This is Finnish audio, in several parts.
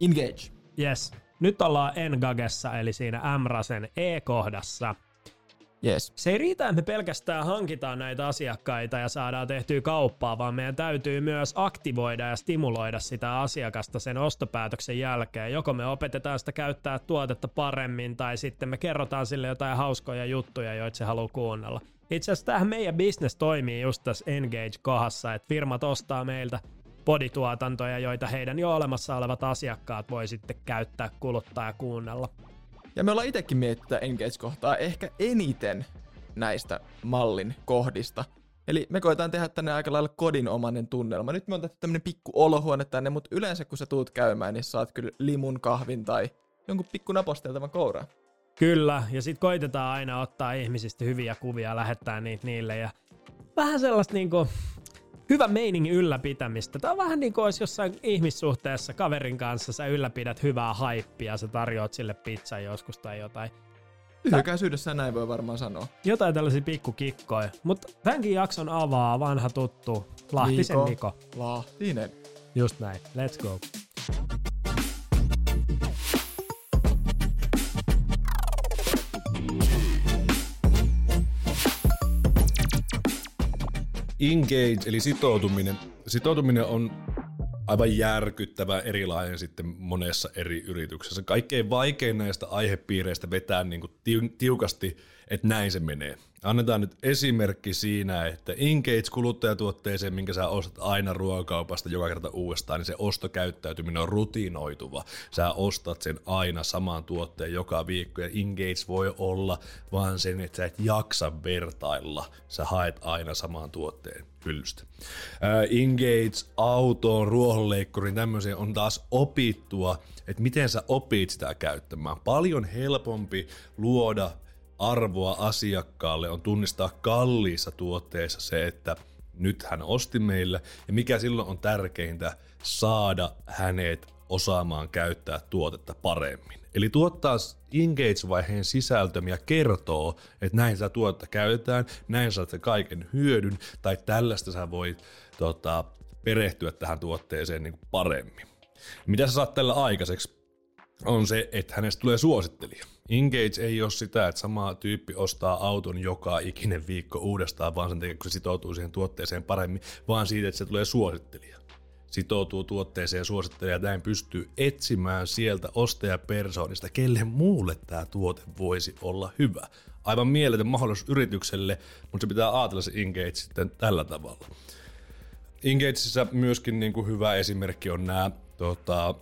Engage. Yes. Nyt ollaan Engagessa, eli siinä Mrasen E-kohdassa. Yes. Se ei riitä, että me pelkästään hankitaan näitä asiakkaita ja saadaan tehtyä kauppaa, vaan meidän täytyy myös aktivoida ja stimuloida sitä asiakasta sen ostopäätöksen jälkeen. Joko me opetetaan sitä käyttää tuotetta paremmin, tai sitten me kerrotaan sille jotain hauskoja juttuja, joita se haluaa kuunnella. Itse asiassa tähän meidän business toimii just tässä Engage-kohdassa, että firmat ostaa meiltä podituotantoja, joita heidän jo olemassa olevat asiakkaat voi sitten käyttää, kuluttaa ja kuunnella. Ja me ollaan itsekin miettinyt Engage-kohtaa ehkä eniten näistä mallin kohdista. Eli me koetaan tehdä tänne aika lailla kodinomainen tunnelma. Nyt me on tehty tämmönen pikku olohuone tänne, mutta yleensä kun sä tuut käymään, niin saat kyllä limun, kahvin tai jonkun pikku naposteltavan kouraan. Kyllä, ja sitten koitetaan aina ottaa ihmisistä hyviä kuvia ja lähettää niitä niille. Ja vähän sellaista niinku, hyvä meiningin ylläpitämistä. Tämä on vähän niin kuin olisi jossain ihmissuhteessa kaverin kanssa, sä ylläpidät hyvää haippia, sä tarjoat sille pizzaa joskus tai jotain. Lyhykäisyydessä näin voi varmaan sanoa. Jotain tällaisia pikkukikkoja. Mutta tämänkin jakson avaa vanha tuttu Lahtisen Niko. Niko. Lahtinen. Just näin. Let's go. Engage, eli sitoutuminen. Sitoutuminen on aivan järkyttävä erilainen sitten monessa eri yrityksessä. Kaikkein vaikein näistä aihepiireistä vetää niin kuin tiukasti, että näin se menee. Annetaan nyt esimerkki siinä, että Engage kuluttajatuotteeseen, minkä sä ostat aina ruokakaupasta joka kerta uudestaan, niin se ostokäyttäytyminen on rutinoituva. Sä ostat sen aina saman tuotteen joka viikko ja Engage voi olla vaan sen, että sä et jaksa vertailla. Sä haet aina saman tuotteen hyllystä. Uh, Engage, autoon, ruohonleikkurin, tämmöisiä on taas opittua, että miten sä opit sitä käyttämään. Paljon helpompi luoda arvoa asiakkaalle on tunnistaa kalliissa tuotteissa se, että nyt hän osti meille ja mikä silloin on tärkeintä, saada hänet osaamaan käyttää tuotetta paremmin. Eli tuottaa engage-vaiheen sisältömiä kertoo, että näin sitä tuotetta käytetään, näin saat kaiken hyödyn, tai tällaista sä voit tota, perehtyä tähän tuotteeseen niin paremmin. Mitä sä saat tällä aikaiseksi? On se, että hänestä tulee suosittelija. Engage ei ole sitä, että sama tyyppi ostaa auton joka ikinen viikko uudestaan, vaan sen takia, kun se sitoutuu siihen tuotteeseen paremmin, vaan siitä, että se tulee suosittelija. Sitoutuu tuotteeseen suosittelija ja näin pystyy etsimään sieltä ostajapersoonista, kelle muulle tämä tuote voisi olla hyvä. Aivan mieletön mahdollisuus yritykselle, mutta se pitää ajatella se Engage sitten tällä tavalla. Engageissa myöskin niin kuin hyvä esimerkki on nämä tota,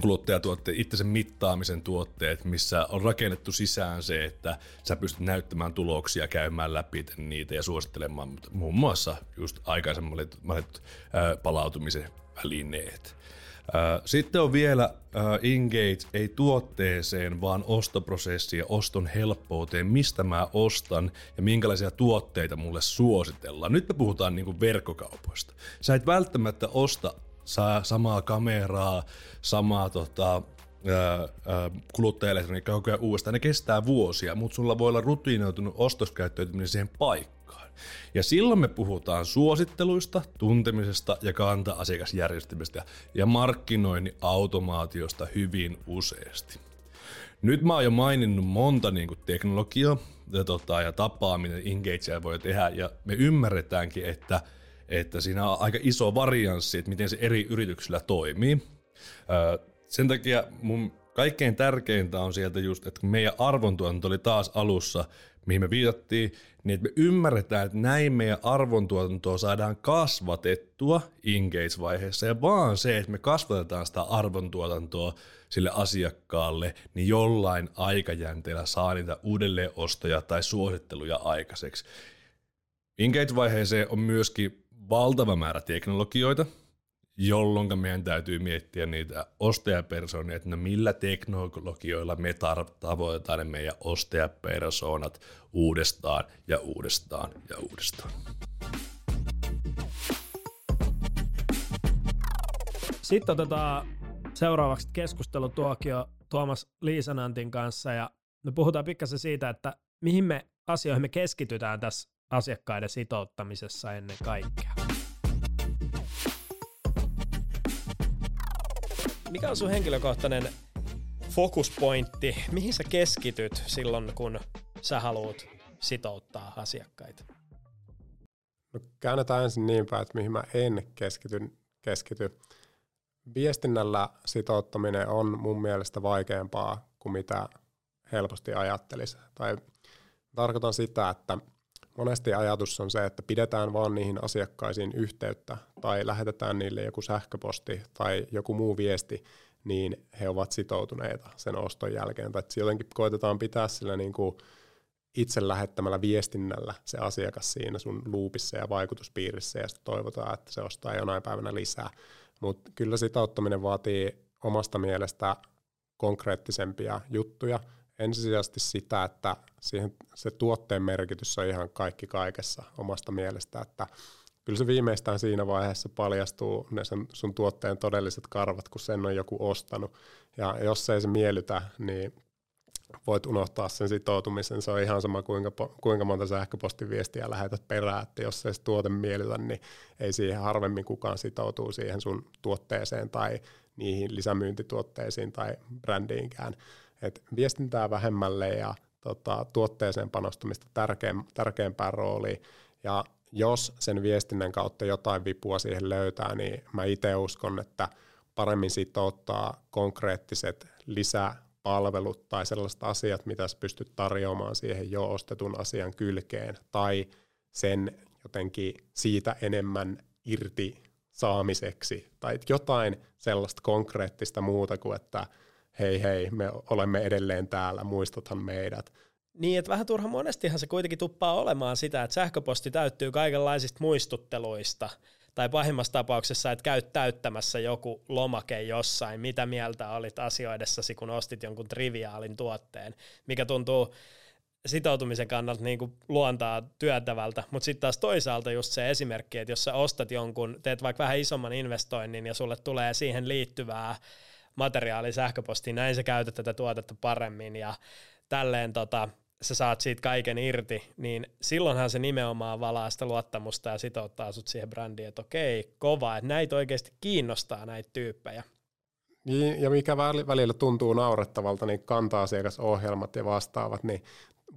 kuluttajatuotteet, itsensä mittaamisen tuotteet, missä on rakennettu sisään se, että sä pystyt näyttämään tuloksia, käymään läpi niitä ja suosittelemaan muun muassa just aikaisemmat palautumisen välineet. Sitten on vielä Engage, ei tuotteeseen, vaan ostoprosessiin ja oston helppouteen, mistä mä ostan ja minkälaisia tuotteita mulle suositellaan. Nyt me puhutaan niin verkkokaupoista. Sä et välttämättä osta saa samaa kameraa, samaa tota, kuluttajaelektroniikkaa koko ajan uudestaan. Ne kestää vuosia, mutta sulla voi olla rutiinoitunut ostoskäyttäytyminen siihen paikkaan. Ja silloin me puhutaan suositteluista, tuntemisesta ja kanta-asiakasjärjestelmistä ja markkinoinnin automaatiosta hyvin useasti. Nyt mä oon jo maininnut monta niin kuin, teknologiaa ja, tota, ja tapaa, miten Engagea voi tehdä, ja me ymmärretäänkin, että – että siinä on aika iso varianssi, että miten se eri yrityksillä toimii. Sen takia mun kaikkein tärkeintä on sieltä just, että kun meidän arvontuotanto oli taas alussa, mihin me viitattiin, niin että me ymmärretään, että näin meidän arvontuotantoa saadaan kasvatettua engage-vaiheessa, ja vaan se, että me kasvatetaan sitä arvontuotantoa sille asiakkaalle, niin jollain aikajänteellä saa niitä uudelleenostoja tai suositteluja aikaiseksi. Engage-vaiheeseen on myöskin valtava määrä teknologioita, jolloin meidän täytyy miettiä niitä ostajapersoonia, että no millä teknologioilla me tavoitetaan ne meidän ostajapersoonat uudestaan ja uudestaan ja uudestaan. Sitten otetaan seuraavaksi keskustelutuokio Tuomas Liisanantin kanssa ja me puhutaan pikkasen siitä, että mihin me asioihin me keskitytään tässä asiakkaiden sitouttamisessa ennen kaikkea. mikä on sun henkilökohtainen fokuspointti, mihin sä keskityt silloin, kun sä haluat sitouttaa asiakkaita? No, käännetään ensin niin päin, että mihin mä en keskity. keskity. Viestinnällä sitouttaminen on mun mielestä vaikeampaa kuin mitä helposti ajattelisi. Tai tarkoitan sitä, että monesti ajatus on se, että pidetään vaan niihin asiakkaisiin yhteyttä tai lähetetään niille joku sähköposti tai joku muu viesti, niin he ovat sitoutuneita sen oston jälkeen. Tai jotenkin koitetaan pitää sillä niin kuin itse lähettämällä viestinnällä se asiakas siinä sun luupissa ja vaikutuspiirissä ja sitten toivotaan, että se ostaa jonain päivänä lisää. Mutta kyllä sitouttaminen vaatii omasta mielestä konkreettisempia juttuja. Ensisijaisesti sitä, että siihen se tuotteen merkitys on ihan kaikki kaikessa omasta mielestä, että kyllä se viimeistään siinä vaiheessa paljastuu ne sen, sun tuotteen todelliset karvat, kun sen on joku ostanut. Ja jos ei se miellytä, niin voit unohtaa sen sitoutumisen. Se on ihan sama, kuinka, kuinka monta sähköpostiviestiä lähetät perään, että jos ei se tuote miellytä, niin ei siihen harvemmin kukaan sitoutuu siihen sun tuotteeseen tai niihin lisämyyntituotteisiin tai brändiinkään. Et viestintää vähemmälle ja tota, tuotteeseen panostamista tärkein, tärkeämpään rooliin. Ja jos sen viestinnän kautta jotain vipua siihen löytää, niin mä itse uskon, että paremmin sitouttaa konkreettiset lisäpalvelut tai sellaiset asiat, mitä sä pystyt tarjoamaan siihen jo ostetun asian kylkeen, tai sen jotenkin siitä enemmän irti saamiseksi, tai jotain sellaista konkreettista muuta kuin, että hei hei, me olemme edelleen täällä, muistathan meidät, niin, että vähän turha monestihan se kuitenkin tuppaa olemaan sitä, että sähköposti täyttyy kaikenlaisista muistutteluista, tai pahimmassa tapauksessa, että käyt täyttämässä joku lomake jossain, mitä mieltä olit asioidessasi, kun ostit jonkun triviaalin tuotteen, mikä tuntuu sitoutumisen kannalta niin kuin luontaa työtävältä, mutta sitten taas toisaalta just se esimerkki, että jos sä ostat jonkun, teet vaikka vähän isomman investoinnin ja sulle tulee siihen liittyvää materiaali sähköpostiin, näin sä käytät tätä tuotetta paremmin ja tälleen tota, sä saat siitä kaiken irti, niin silloinhan se nimenomaan valaa sitä luottamusta ja sitouttaa sut siihen brändiin, että okei, kova, että näitä oikeasti kiinnostaa näitä tyyppejä. Niin, ja mikä välillä tuntuu naurettavalta, niin kanta-asiakasohjelmat ja vastaavat, niin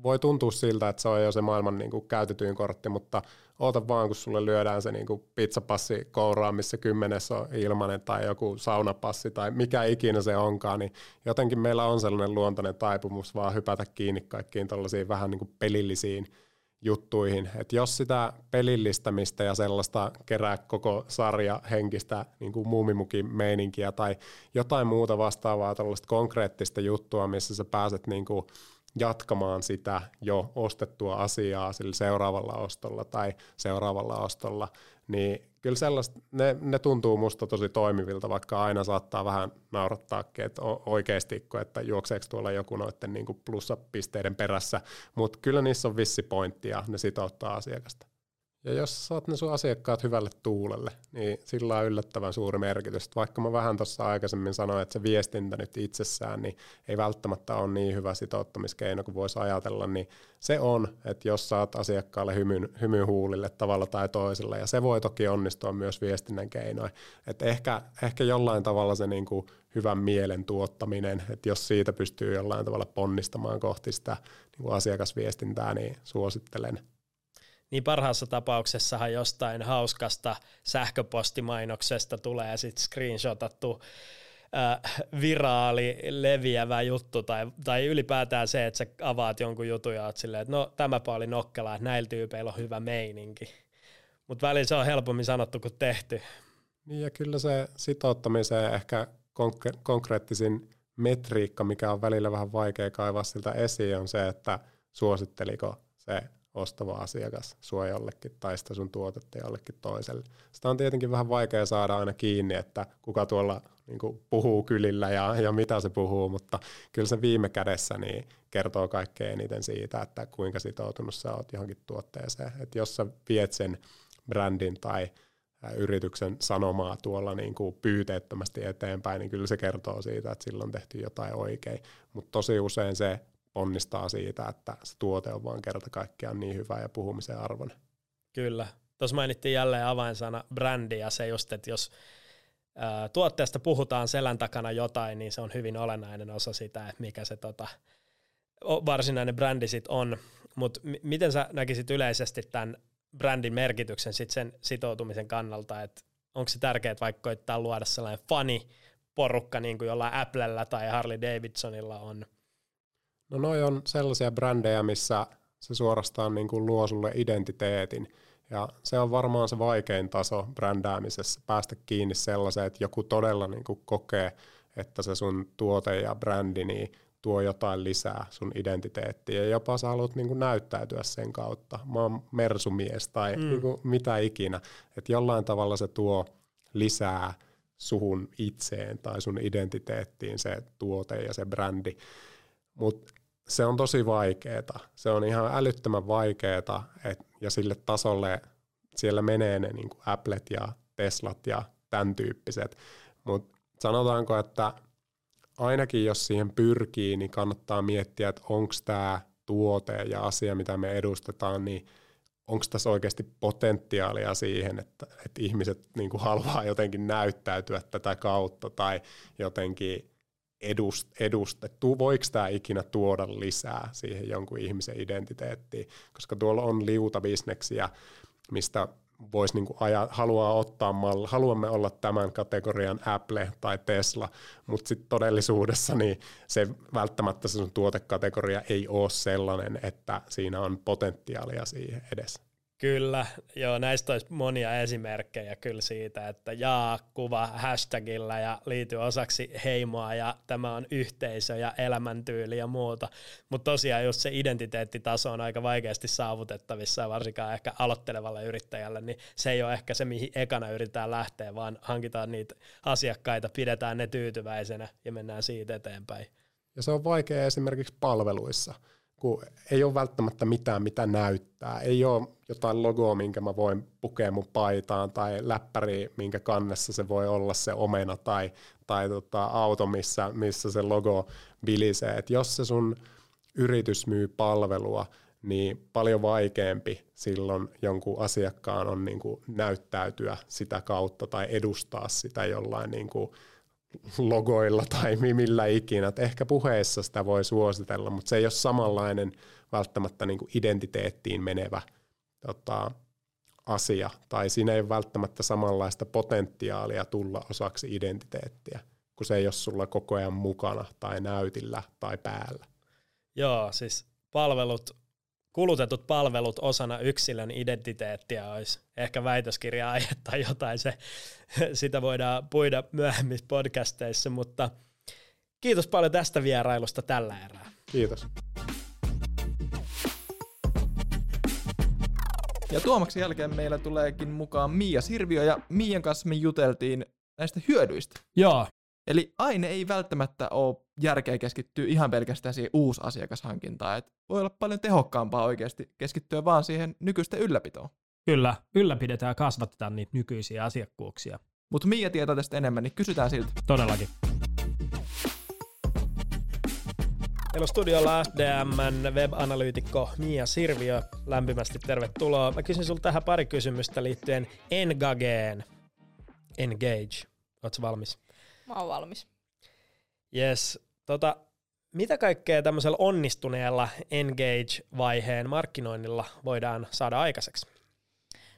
voi tuntua siltä, että se on jo se maailman niin kuin käytetyin kortti, mutta oota vaan, kun sulle lyödään se niin kuin pizzapassi kouraan, missä kymmenes on ilmanen tai joku saunapassi tai mikä ikinä se onkaan, niin jotenkin meillä on sellainen luontainen taipumus vaan hypätä kiinni kaikkiin tällaisiin vähän niin kuin pelillisiin juttuihin. että jos sitä pelillistämistä ja sellaista kerää koko sarja henkistä niin kuin muumimukin meininkiä tai jotain muuta vastaavaa tällaista konkreettista juttua, missä sä pääset niin kuin jatkamaan sitä jo ostettua asiaa sillä seuraavalla ostolla tai seuraavalla ostolla, niin kyllä sellaista, ne, ne tuntuu musta tosi toimivilta, vaikka aina saattaa vähän naurattaakin, että oikeasti, että juokseeko tuolla joku noiden niin plussapisteiden perässä, mutta kyllä niissä on vissi pointti ja ne sitouttaa asiakasta. Ja jos saat ne sun asiakkaat hyvälle tuulelle, niin sillä on yllättävän suuri merkitys. Vaikka mä vähän tuossa aikaisemmin sanoin, että se viestintä nyt itsessään niin ei välttämättä ole niin hyvä sitouttamiskeino kuin voisi ajatella, niin se on, että jos saat asiakkaalle hymyn, hymyn huulille tavalla tai toisella, ja se voi toki onnistua myös viestinnän keinoin. Että ehkä, ehkä jollain tavalla se niin kuin hyvän mielen tuottaminen, että jos siitä pystyy jollain tavalla ponnistamaan kohti sitä niin kuin asiakasviestintää, niin suosittelen – niin parhaassa tapauksessahan jostain hauskasta sähköpostimainoksesta tulee sitten screenshotattu äh, viraali leviävä juttu tai, tai ylipäätään se, että sä avaat jonkun jutun ja oot silleen, että no tämäpä oli nokkela, että näillä tyypeillä on hyvä meininki. Mutta välillä se on helpommin sanottu kuin tehty. Niin ja kyllä se sitouttamiseen ehkä konkre- konkreettisin metriikka, mikä on välillä vähän vaikea kaivaa siltä esiin, on se, että suositteliko se ostava asiakas sua jollekin tai sitä sun tuotetta jollekin toiselle. Sitä on tietenkin vähän vaikea saada aina kiinni, että kuka tuolla niin puhuu kylillä ja, ja mitä se puhuu, mutta kyllä se viime kädessä niin kertoo kaikkein eniten siitä, että kuinka sitoutunut sä oot johonkin tuotteeseen. Että jos sä viet sen brändin tai yrityksen sanomaa tuolla niin kuin pyyteettömästi eteenpäin, niin kyllä se kertoo siitä, että silloin on tehty jotain oikein. Mutta tosi usein se onnistaa siitä, että se tuote on vaan kerta kaikkiaan niin hyvä ja puhumisen arvon. Kyllä. Tuossa mainittiin jälleen avainsana brändi ja se just, että jos tuotteesta puhutaan selän takana jotain, niin se on hyvin olennainen osa sitä, että mikä se tota, varsinainen brändi sit on. Mutta m- miten sä näkisit yleisesti tämän brändin merkityksen sit sen sitoutumisen kannalta, että onko se tärkeää vaikka koittaa luoda sellainen fani porukka niin kuin jollain Applella tai Harley Davidsonilla on? No noi on sellaisia brändejä, missä se suorastaan niin kuin luo sulle identiteetin. Ja se on varmaan se vaikein taso brändäämisessä, päästä kiinni sellaiseen, että joku todella niin kuin kokee, että se sun tuote ja brändi niin tuo jotain lisää sun identiteettiin ja jopa sä haluat niin kuin näyttäytyä sen kautta. Mä oon mersumies tai mm. niin kuin mitä ikinä. Että jollain tavalla se tuo lisää suhun itseen tai sun identiteettiin se tuote ja se brändi. Mutta se on tosi vaikeeta. Se on ihan älyttömän vaikeeta et, ja sille tasolle siellä menee ne niin kuin Applet ja Teslat ja tämän tyyppiset. Mutta sanotaanko, että ainakin jos siihen pyrkii, niin kannattaa miettiä, että onko tämä tuote ja asia, mitä me edustetaan, niin onko tässä oikeasti potentiaalia siihen, että, että ihmiset niin kuin haluaa jotenkin näyttäytyä tätä kautta tai jotenkin edust, edustettu, voiko tämä ikinä tuoda lisää siihen jonkun ihmisen identiteettiin, koska tuolla on liuta bisneksiä, mistä voisi niinku aja, haluaa ottaa malli, haluamme olla tämän kategorian Apple tai Tesla, mutta sitten todellisuudessa niin se välttämättä se sun tuotekategoria ei ole sellainen, että siinä on potentiaalia siihen edes. Kyllä, joo, näistä olisi monia esimerkkejä kyllä siitä, että jaa kuva hashtagilla ja liity osaksi heimoa ja tämä on yhteisö ja elämäntyyli ja muuta. Mutta tosiaan just se identiteettitaso on aika vaikeasti saavutettavissa varsinkaan ehkä aloittelevalle yrittäjälle, niin se ei ole ehkä se, mihin ekana yritetään lähteä, vaan hankitaan niitä asiakkaita, pidetään ne tyytyväisenä ja mennään siitä eteenpäin. Ja se on vaikea esimerkiksi palveluissa kun ei ole välttämättä mitään, mitä näyttää. Ei ole jotain logoa, minkä mä voin pukea mun paitaan, tai läppäri, minkä kannessa se voi olla se omena, tai, tai tota, auto, missä, missä se logo vilisee. Et jos se sun yritys myy palvelua, niin paljon vaikeampi silloin jonkun asiakkaan on niin kuin näyttäytyä sitä kautta tai edustaa sitä jollain niin kuin logoilla tai millä ikinä. Et ehkä puheessa sitä voi suositella, mutta se ei ole samanlainen välttämättä niin kuin identiteettiin menevä tota, asia, tai siinä ei ole välttämättä samanlaista potentiaalia tulla osaksi identiteettiä, kun se ei ole sulla koko ajan mukana tai näytillä tai päällä. Joo, siis palvelut kulutetut palvelut osana yksilön identiteettiä olisi ehkä väitöskirja-aihe tai jotain, se, sitä voidaan puida myöhemmissä podcasteissa, mutta kiitos paljon tästä vierailusta tällä erää. Kiitos. Ja Tuomaksen jälkeen meillä tuleekin mukaan Mia Sirviö ja Mian kanssa me juteltiin näistä hyödyistä. Joo, Eli aine ei välttämättä ole järkeä keskittyä ihan pelkästään siihen asiakashankintaan. Et voi olla paljon tehokkaampaa oikeasti keskittyä vaan siihen nykyisten ylläpitoon. Kyllä, ylläpidetään ja kasvatetaan niitä nykyisiä asiakkuuksia. Mutta Mia tietää tästä enemmän, niin kysytään siltä. Todellakin. Meillä on studiolla SDMn web-analyytikko Mia Sirviö. Lämpimästi tervetuloa. Mä kysyn sulta tähän pari kysymystä liittyen Engageen. Engage. Oletko valmis? Mä oon valmis. Yes. Tota, mitä kaikkea tämmöisellä onnistuneella engage-vaiheen markkinoinnilla voidaan saada aikaiseksi?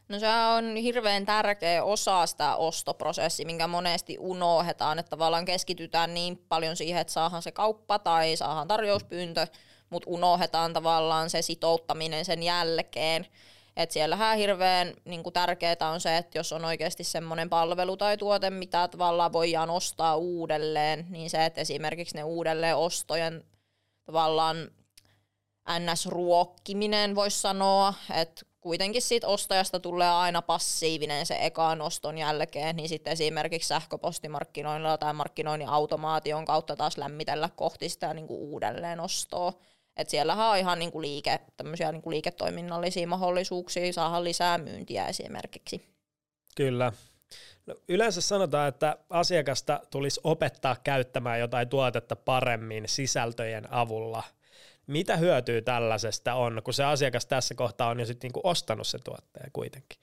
No se on hirveän tärkeä osa sitä ostoprosessia, minkä monesti unohdetaan, että tavallaan keskitytään niin paljon siihen, että saadaan se kauppa tai saadaan tarjouspyyntö, mutta unohdetaan tavallaan se sitouttaminen sen jälkeen. Et siellähän hirveän niin tärkeää on se, että jos on oikeasti semmoinen palvelu tai tuote, mitä tavallaan voidaan ostaa uudelleen, niin se, että esimerkiksi ne uudelleen ostojen tavallaan NS-ruokkiminen voisi sanoa, että kuitenkin siitä ostajasta tulee aina passiivinen se ekaan oston jälkeen, niin sitten esimerkiksi sähköpostimarkkinoinnilla tai markkinoinnin automaation kautta taas lämmitellä kohti sitä niin kuin uudelleen ostoa. Et siellähän on ihan niinku liike, niinku liiketoiminnallisia mahdollisuuksia saada lisää myyntiä esimerkiksi. Kyllä. No, yleensä sanotaan, että asiakasta tulisi opettaa käyttämään jotain tuotetta paremmin sisältöjen avulla. Mitä hyötyä tällaisesta on, kun se asiakas tässä kohtaa on jo sitten niinku ostanut sen tuotteen kuitenkin?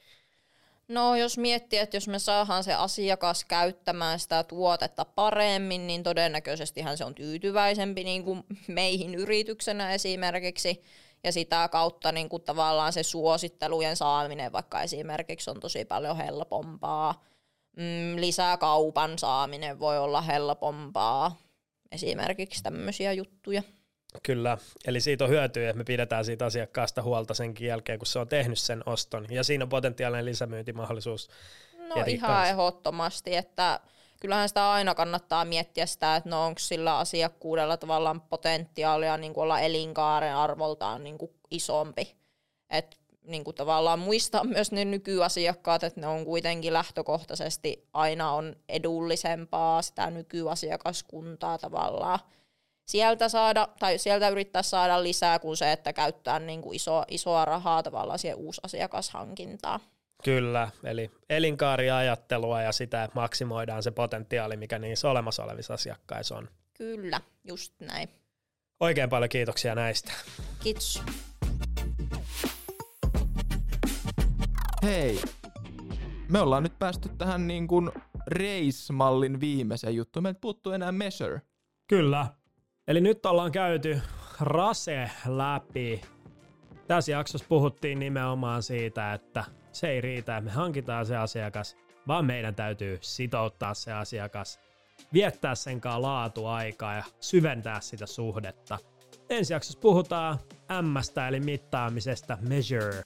No jos miettii, että jos me saadaan se asiakas käyttämään sitä tuotetta paremmin, niin todennäköisesti se on tyytyväisempi niin kuin meihin yrityksenä esimerkiksi. Ja sitä kautta niin kuin tavallaan se suosittelujen saaminen vaikka esimerkiksi on tosi paljon helpompaa. Mm, lisää kaupan saaminen voi olla helpompaa. Esimerkiksi tämmöisiä juttuja. Kyllä, eli siitä on hyötyä, että me pidetään siitä asiakkaasta huolta senkin jälkeen, kun se on tehnyt sen oston. Ja siinä on potentiaalinen lisämyyntimahdollisuus. No ihan kanssa. ehdottomasti, että kyllähän sitä aina kannattaa miettiä sitä, että no onko sillä asiakkuudella tavallaan potentiaalia niin kuin olla elinkaaren arvoltaan niin kuin isompi. Että niin kuin tavallaan muistaa myös ne nykyasiakkaat, että ne on kuitenkin lähtökohtaisesti aina on edullisempaa sitä nykyasiakaskuntaa tavallaan sieltä saada, tai sieltä yrittää saada lisää kuin se, että käyttää niin kuin iso, isoa rahaa tavallaan siihen uusasiakashankintaan. Kyllä, eli elinkaariajattelua ja sitä, että maksimoidaan se potentiaali, mikä niissä olemassa olevissa asiakkaissa on. Kyllä, just näin. Oikein paljon kiitoksia näistä. Kiitos. Hei, me ollaan nyt päästy tähän niin kuin race-mallin viimeiseen juttuun. Meiltä puuttuu enää measure. Kyllä, Eli nyt ollaan käyty rase läpi. Tässä jaksossa puhuttiin nimenomaan siitä, että se ei riitä, että me hankitaan se asiakas, vaan meidän täytyy sitouttaa se asiakas, viettää sen kanssa laatuaikaa ja syventää sitä suhdetta. Ensi jaksossa puhutaan M eli mittaamisesta, measure.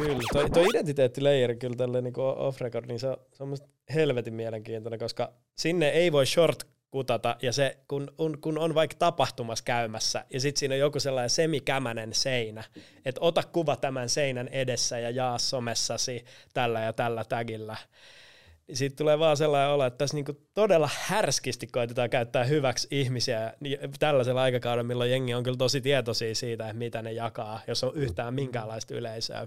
Kyllä, toi, toi identiteettileijeri kyllä tälle niin off record, niin se on, se on helvetin mielenkiintoinen, koska sinne ei voi short kutata, ja se, kun, kun, kun on vaikka tapahtumassa käymässä, ja sitten siinä on joku sellainen semikämänen seinä, että ota kuva tämän seinän edessä ja jaa somessasi tällä ja tällä tagillä, siitä tulee vaan sellainen olo, että tässä niinku todella härskisti koitetaan käyttää hyväksi ihmisiä tällaisella aikakaudella, milloin jengi on kyllä tosi tietoisia siitä, että mitä ne jakaa, jos on yhtään minkäänlaista yleisöä.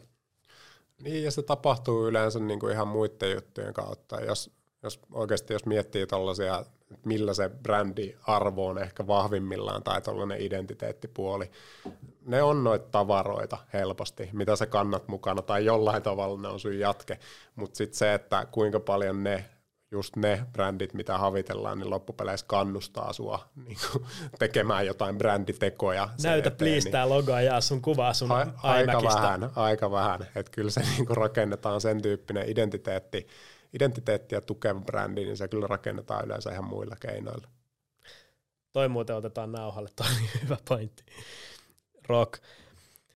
Niin, ja se tapahtuu yleensä niin kuin ihan muiden juttujen kautta. Jos, jos oikeasti jos miettii tuollaisia, millä se brändi arvo on ehkä vahvimmillaan tai tuollainen identiteettipuoli, ne on noita tavaroita helposti, mitä sä kannat mukana tai jollain tavalla ne on sun jatke. Mutta sitten se, että kuinka paljon ne just ne brändit, mitä havitellaan, niin loppupeleissä kannustaa sua niin kuin, tekemään jotain bränditekoja. Näytä eteen, please niin, tämä logo ja sun kuvaa sun a- Aika vähän, aika vähän. Että kyllä se niin kuin rakennetaan sen tyyppinen identiteetti, identiteettiä tukeva brändi, niin se kyllä rakennetaan yleensä ihan muilla keinoilla. Toi muuten otetaan nauhalle, toi on hyvä pointti. Rock.